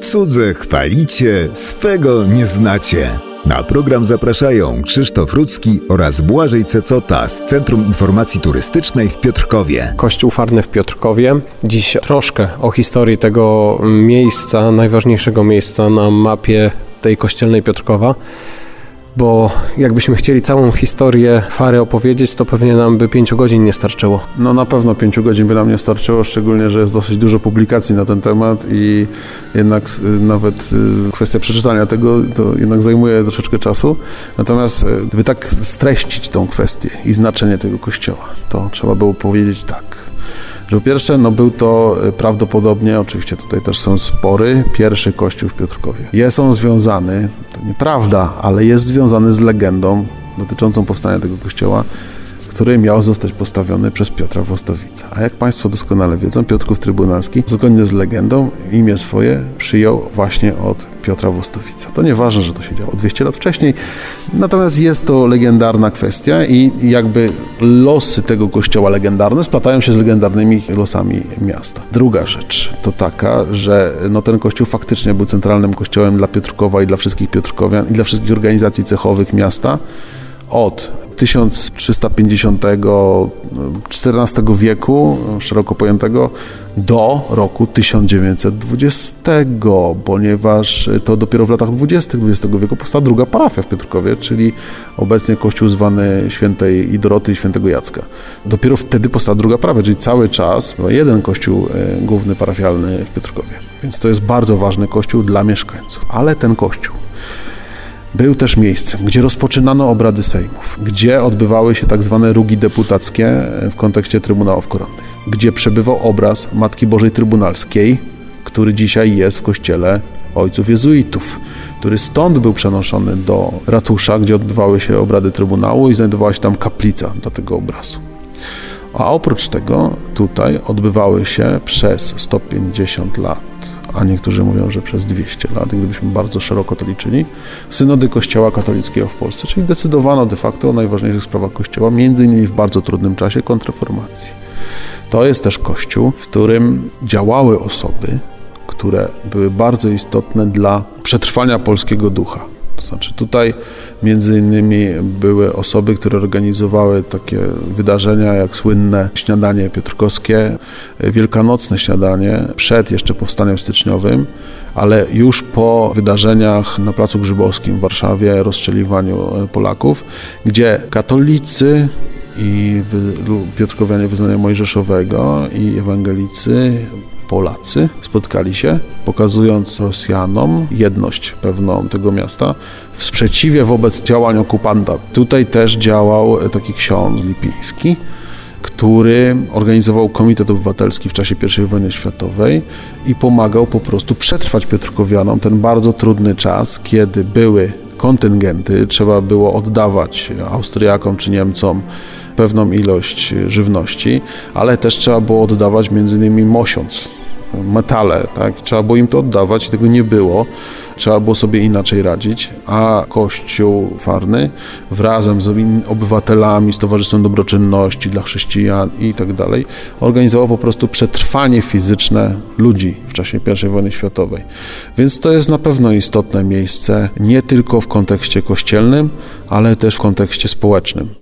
Cudze chwalicie, swego nie znacie. Na program zapraszają Krzysztof Rudzki oraz Błażej Cecota z Centrum Informacji Turystycznej w Piotrkowie. Kościół Farny w Piotrkowie. Dziś troszkę o historii tego miejsca, najważniejszego miejsca na mapie tej kościelnej Piotrkowa bo jakbyśmy chcieli całą historię Fary opowiedzieć, to pewnie nam by pięciu godzin nie starczyło. No na pewno pięciu godzin by nam nie starczyło, szczególnie, że jest dosyć dużo publikacji na ten temat i jednak y, nawet y, kwestia przeczytania tego to jednak zajmuje troszeczkę czasu. Natomiast y, gdyby tak streścić tą kwestię i znaczenie tego kościoła, to trzeba było powiedzieć tak że po pierwsze, no był to prawdopodobnie, oczywiście tutaj też są spory, pierwszy kościół w Piotrkowie. Jest on związany, nieprawda, ale jest związany z legendą dotyczącą powstania tego kościoła, który miał zostać postawiony przez Piotra Wostowica. A jak Państwo doskonale wiedzą, Piotrków Trybunalski, zgodnie z legendą, imię swoje przyjął właśnie od Piotra Wostowica. To nieważne, że to się działo 200 lat wcześniej, natomiast jest to legendarna kwestia i jakby losy tego kościoła legendarne splatają się z legendarnymi losami miasta. Druga rzecz to taka, że no ten kościół faktycznie był centralnym kościołem dla Piotrkowa i dla wszystkich Piotrkowian i dla wszystkich organizacji cechowych miasta od 1350 XIV wieku, szeroko pojętego, do roku 1920, ponieważ to dopiero w latach 20. XX wieku powstała druga parafia w Piotrkowie, czyli obecnie kościół zwany świętej Idoroty i świętego Jacka. Dopiero wtedy powstała druga parafia, czyli cały czas jeden kościół e, główny parafialny w Piotrkowie. Więc to jest bardzo ważny kościół dla mieszkańców. Ale ten kościół był też miejscem, gdzie rozpoczynano obrady sejmów, gdzie odbywały się tak zwane rugi deputackie w kontekście Trybunałów Koronnych, gdzie przebywał obraz Matki Bożej Trybunalskiej, który dzisiaj jest w kościele ojców jezuitów, który stąd był przenoszony do ratusza, gdzie odbywały się obrady Trybunału i znajdowała się tam kaplica dla tego obrazu. A oprócz tego tutaj odbywały się przez 150 lat a niektórzy mówią, że przez 200 lat, gdybyśmy bardzo szeroko to liczyli, synody Kościoła katolickiego w Polsce, czyli decydowano de facto o najważniejszych sprawach Kościoła, między innymi w bardzo trudnym czasie kontrreformacji. To jest też Kościół, w którym działały osoby, które były bardzo istotne dla przetrwania polskiego ducha. To znaczy tutaj między innymi były osoby, które organizowały takie wydarzenia jak słynne śniadanie piotrkowskie, wielkanocne śniadanie przed jeszcze powstaniem styczniowym, ale już po wydarzeniach na Placu Grzybowskim w Warszawie, rozstrzeliwaniu Polaków, gdzie katolicy i Piotrkowianie wyznania mojżeszowego i ewangelicy Polacy spotkali się, pokazując Rosjanom jedność pewną tego miasta w sprzeciwie wobec działań okupanta. Tutaj też działał taki ksiądz lipiński, który organizował Komitet Obywatelski w czasie I wojny światowej i pomagał po prostu przetrwać Piotrkowianom ten bardzo trudny czas, kiedy były kontyngenty, trzeba było oddawać Austriakom czy Niemcom pewną ilość żywności, ale też trzeba było oddawać między innymi mosiąc, metale, tak? Trzeba było im to oddawać i tego nie było. Trzeba było sobie inaczej radzić, a Kościół Farny wrazem z obywatelami, z Towarzystwem Dobroczynności dla chrześcijan i tak dalej, organizował po prostu przetrwanie fizyczne ludzi w czasie I wojny światowej. Więc to jest na pewno istotne miejsce, nie tylko w kontekście kościelnym, ale też w kontekście społecznym.